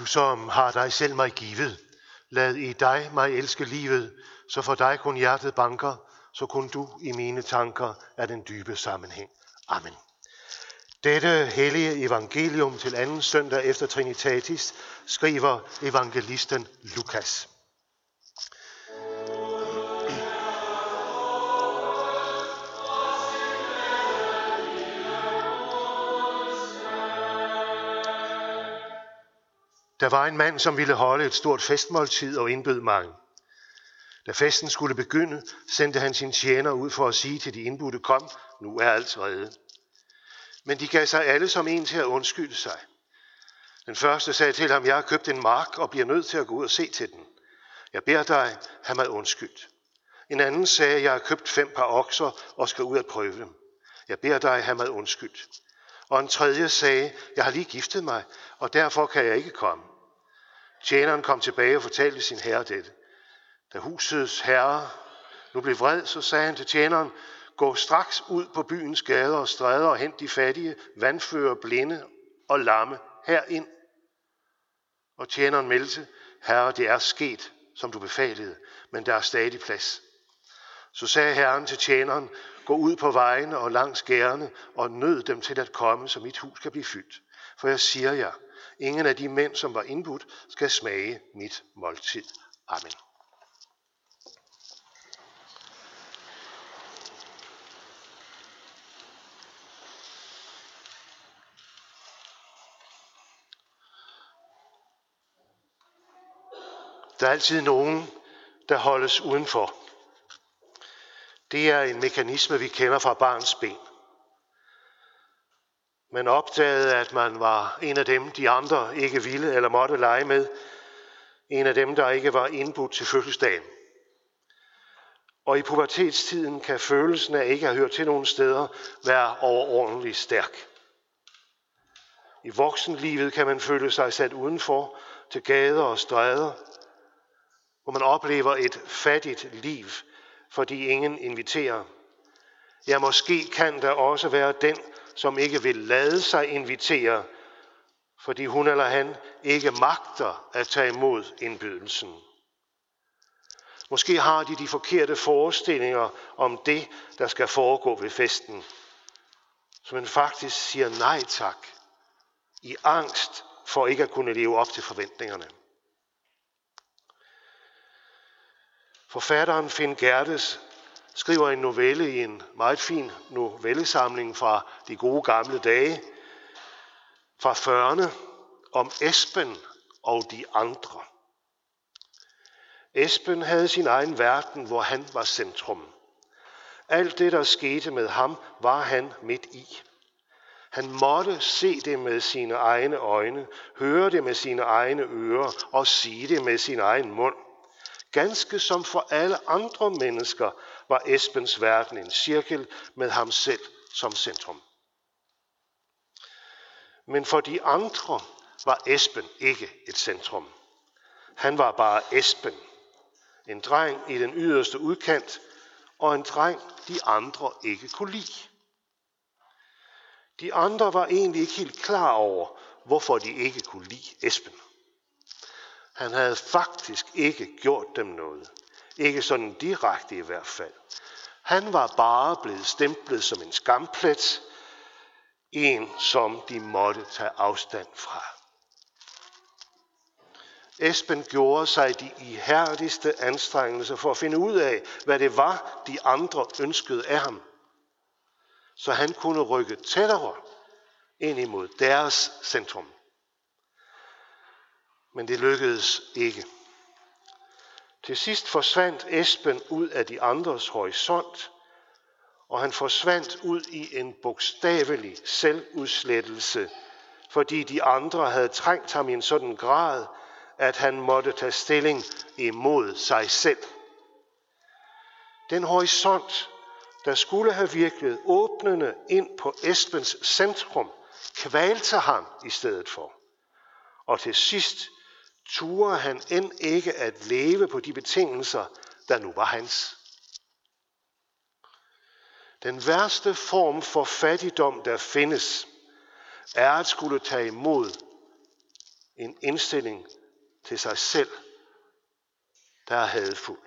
Du som har dig selv mig givet, lad i dig mig elske livet, så for dig kun hjertet banker, så kun du i mine tanker er den dybe sammenhæng. Amen. Dette hellige evangelium til anden søndag efter Trinitatis skriver evangelisten Lukas. Der var en mand, som ville holde et stort festmåltid og indbød mange. Da festen skulle begynde, sendte han sin tjener ud for at sige til de indbudte, kom, nu er alt reddet. Men de gav sig alle som en til at undskylde sig. Den første sagde til ham, jeg har købt en mark og bliver nødt til at gå ud og se til den. Jeg beder dig, have mig undskyldt. En anden sagde, jeg har købt fem par okser og skal ud at prøve dem. Jeg beder dig, have mig undskyldt. Og en tredje sagde, jeg har lige giftet mig, og derfor kan jeg ikke komme. Tjeneren kom tilbage og fortalte sin herre dette. Da husets herre nu blev vred, så sagde han til tjeneren, gå straks ud på byens gader og stræder og hent de fattige, vandfører, blinde og lamme herind. Og tjeneren meldte, herre, det er sket, som du befalede, men der er stadig plads. Så sagde herren til tjeneren, gå ud på vejene og langs gærne og nød dem til at komme, så mit hus kan blive fyldt. For jeg siger jer, ingen af de mænd, som var indbudt, skal smage mit måltid. Amen. Der er altid nogen, der holdes udenfor. Det er en mekanisme, vi kender fra barns ben men opdagede, at man var en af dem, de andre ikke ville eller måtte lege med. En af dem, der ikke var indbudt til fødselsdagen. Og i pubertetstiden kan følelsen af ikke at høre til nogen steder være overordentlig stærk. I voksenlivet kan man føle sig sat udenfor til gader og stræder, hvor man oplever et fattigt liv, fordi ingen inviterer. Ja, måske kan der også være den, som ikke vil lade sig invitere, fordi hun eller han ikke magter at tage imod indbydelsen. Måske har de de forkerte forestillinger om det, der skal foregå ved festen. Så man faktisk siger nej tak, i angst for ikke at kunne leve op til forventningerne. Forfatteren Finn Gerdes skriver en novelle i en meget fin novellesamling fra de gode gamle dage, fra 40'erne, om Esben og de andre. Esben havde sin egen verden, hvor han var centrum. Alt det, der skete med ham, var han midt i. Han måtte se det med sine egne øjne, høre det med sine egne ører og sige det med sin egen mund – Ganske som for alle andre mennesker var Esbens verden en cirkel med ham selv som centrum. Men for de andre var Esben ikke et centrum. Han var bare Esben, en dreng i den yderste udkant, og en dreng, de andre ikke kunne lide. De andre var egentlig ikke helt klar over, hvorfor de ikke kunne lide Esben. Han havde faktisk ikke gjort dem noget. Ikke sådan direkte i hvert fald. Han var bare blevet stemplet som en skamplet, en som de måtte tage afstand fra. Esben gjorde sig de ihærdigste anstrengelser for at finde ud af, hvad det var, de andre ønskede af ham. Så han kunne rykke tættere ind imod deres centrum men det lykkedes ikke. Til sidst forsvandt Esben ud af de andres horisont, og han forsvandt ud i en bogstavelig selvudslettelse, fordi de andre havde trængt ham i en sådan grad, at han måtte tage stilling imod sig selv. Den horisont, der skulle have virket åbnende ind på Esbens centrum, kvalte ham i stedet for. Og til sidst turde han end ikke at leve på de betingelser, der nu var hans. Den værste form for fattigdom, der findes, er at skulle tage imod en indstilling til sig selv, der er hadfuld.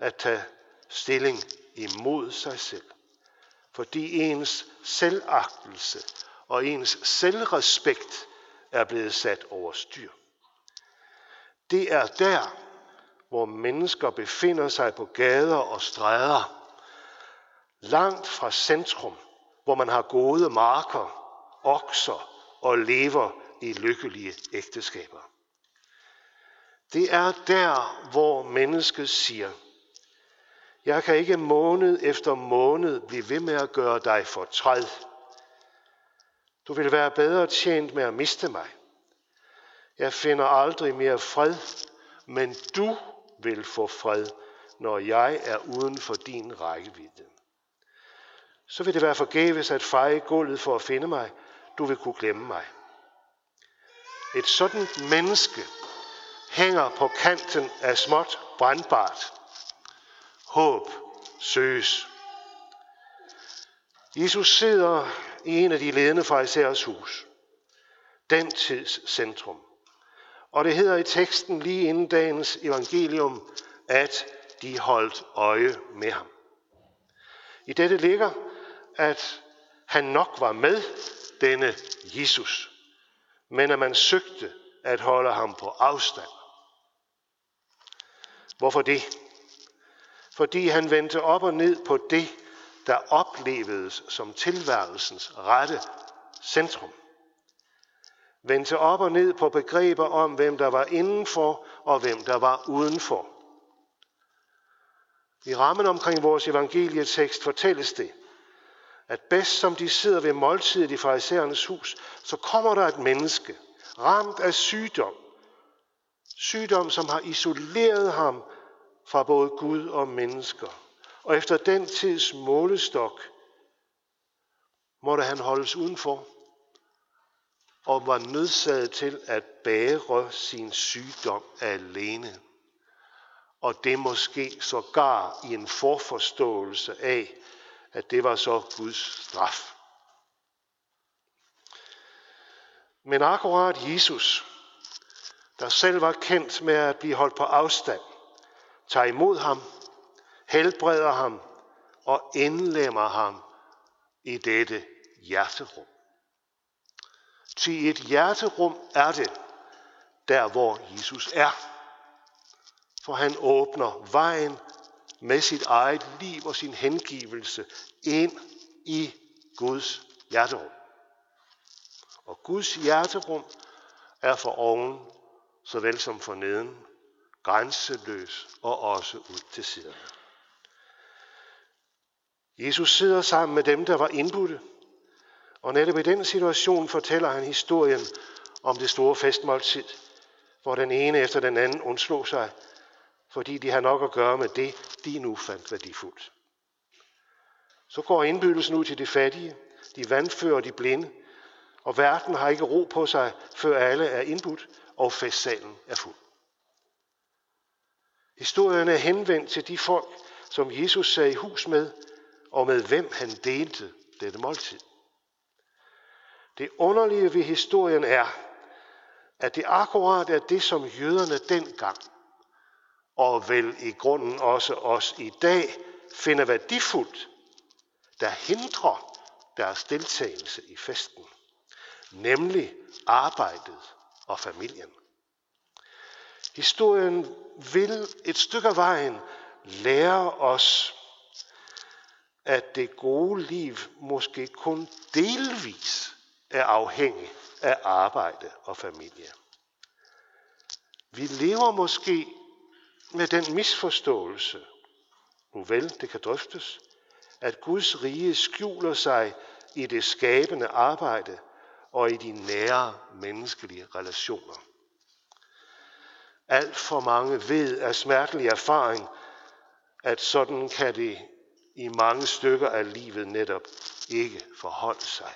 At tage stilling imod sig selv. Fordi ens selvagtelse og ens selvrespekt er blevet sat over styr. Det er der, hvor mennesker befinder sig på gader og stræder, langt fra centrum, hvor man har gode marker, okser og lever i lykkelige ægteskaber. Det er der, hvor mennesket siger, jeg kan ikke måned efter måned blive ved med at gøre dig fortræd. Du vil være bedre tjent med at miste mig. Jeg finder aldrig mere fred, men du vil få fred, når jeg er uden for din rækkevidde. Så vil det være forgæves at feje gulvet for at finde mig. Du vil kunne glemme mig. Et sådan menneske hænger på kanten af småt brandbart. Håb søges. Jesus sidder i en af de ledende fra Isærs hus. Den tids centrum. Og det hedder i teksten lige inden dagens evangelium, at de holdt øje med ham. I dette ligger, at han nok var med denne Jesus, men at man søgte at holde ham på afstand. Hvorfor det? Fordi han vendte op og ned på det, der oplevedes som tilværelsens rette centrum. Vendte op og ned på begreber om, hvem der var indenfor og hvem der var udenfor. I rammen omkring vores evangelietekst fortælles det, at bedst som de sidder ved måltidet i farisæernes hus, så kommer der et menneske, ramt af sygdom. Sygdom, som har isoleret ham fra både Gud og mennesker. Og efter den tids målestok måtte han holdes udenfor og var nødsaget til at bære sin sygdom alene. Og det måske sågar i en forforståelse af, at det var så Guds straf. Men akkurat Jesus, der selv var kendt med at blive holdt på afstand, tager imod ham, helbreder ham og indlemmer ham i dette hjerterum. Til et hjerterum er det, der hvor Jesus er. For han åbner vejen med sit eget liv og sin hengivelse ind i Guds hjerterum. Og Guds hjerterum er for oven såvel som for neden, grænseløs og også ud til siderne. Jesus sidder sammen med dem, der var indbudte, og netop i den situation fortæller han historien om det store festmåltid, hvor den ene efter den anden undslog sig, fordi de har nok at gøre med det, de nu fandt værdifuldt. Så går indbydelsen ud til de fattige, de vandfører de blinde, og verden har ikke ro på sig, før alle er indbudt, og festsalen er fuld. Historien er henvendt til de folk, som Jesus sagde i hus med, og med hvem han delte dette måltid. Det underlige ved historien er, at det akkurat er det, som jøderne dengang, og vel i grunden også os i dag, finder værdifuldt, der hindrer deres deltagelse i festen, nemlig arbejdet og familien. Historien vil et stykke af vejen lære os, at det gode liv måske kun delvis er afhængig af arbejde og familie. Vi lever måske med den misforståelse, nu vel, det kan drøftes, at Guds rige skjuler sig i det skabende arbejde og i de nære menneskelige relationer. Alt for mange ved af smertelig erfaring, at sådan kan det i mange stykker af livet netop ikke forholde sig.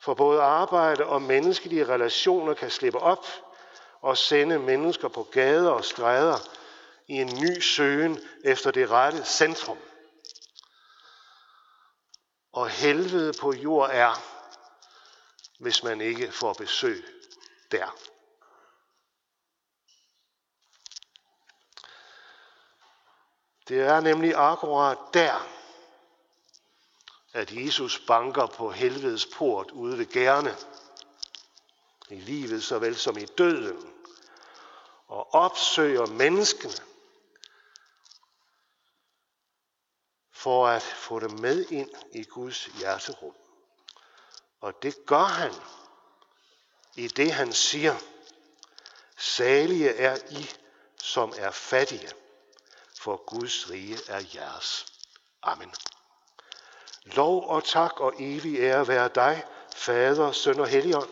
For både arbejde og menneskelige relationer kan slippe op og sende mennesker på gader og stræder i en ny søgen efter det rette centrum. Og helvede på jord er, hvis man ikke får besøg der. Det er nemlig akkurat der, at Jesus banker på helvedes port ude ved gerne, i livet såvel som i døden, og opsøger menneskene for at få dem med ind i Guds hjerterum. Og det gør han i det, han siger, salige er I, som er fattige, for Guds rige er jeres. Amen. Lov og tak og evig ære være dig, Fader, Søn og Helligånd,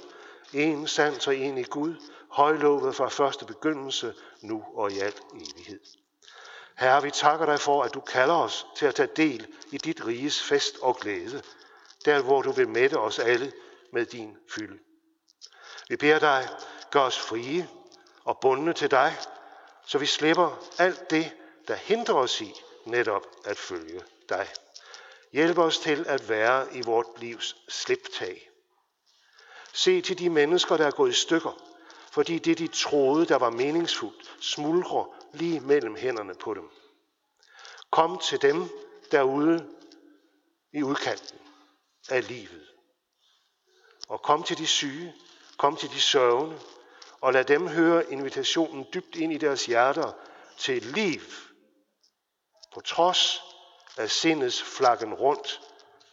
en sandt og en i Gud, højlovet fra første begyndelse, nu og i al evighed. Herre, vi takker dig for, at du kalder os til at tage del i dit riges fest og glæde, der hvor du vil mætte os alle med din fylde. Vi beder dig, gør os frie og bundne til dig, så vi slipper alt det, der hindrer os i netop at følge dig. Hjælp os til at være i vort livs sliptag. Se til de mennesker, der er gået i stykker, fordi det, de troede, der var meningsfuldt, smuldrer lige mellem hænderne på dem. Kom til dem derude i udkanten af livet. Og kom til de syge, kom til de sørgende, og lad dem høre invitationen dybt ind i deres hjerter til et liv, på trods af sindets flakken rundt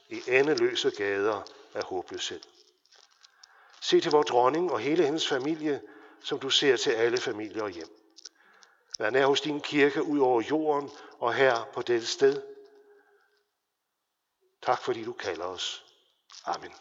i endeløse gader af håbløshed. Se til vor dronning og hele hendes familie, som du ser til alle familier og hjem. Vær nær hos din kirke ud over jorden og her på dette sted. Tak fordi du kalder os. Amen.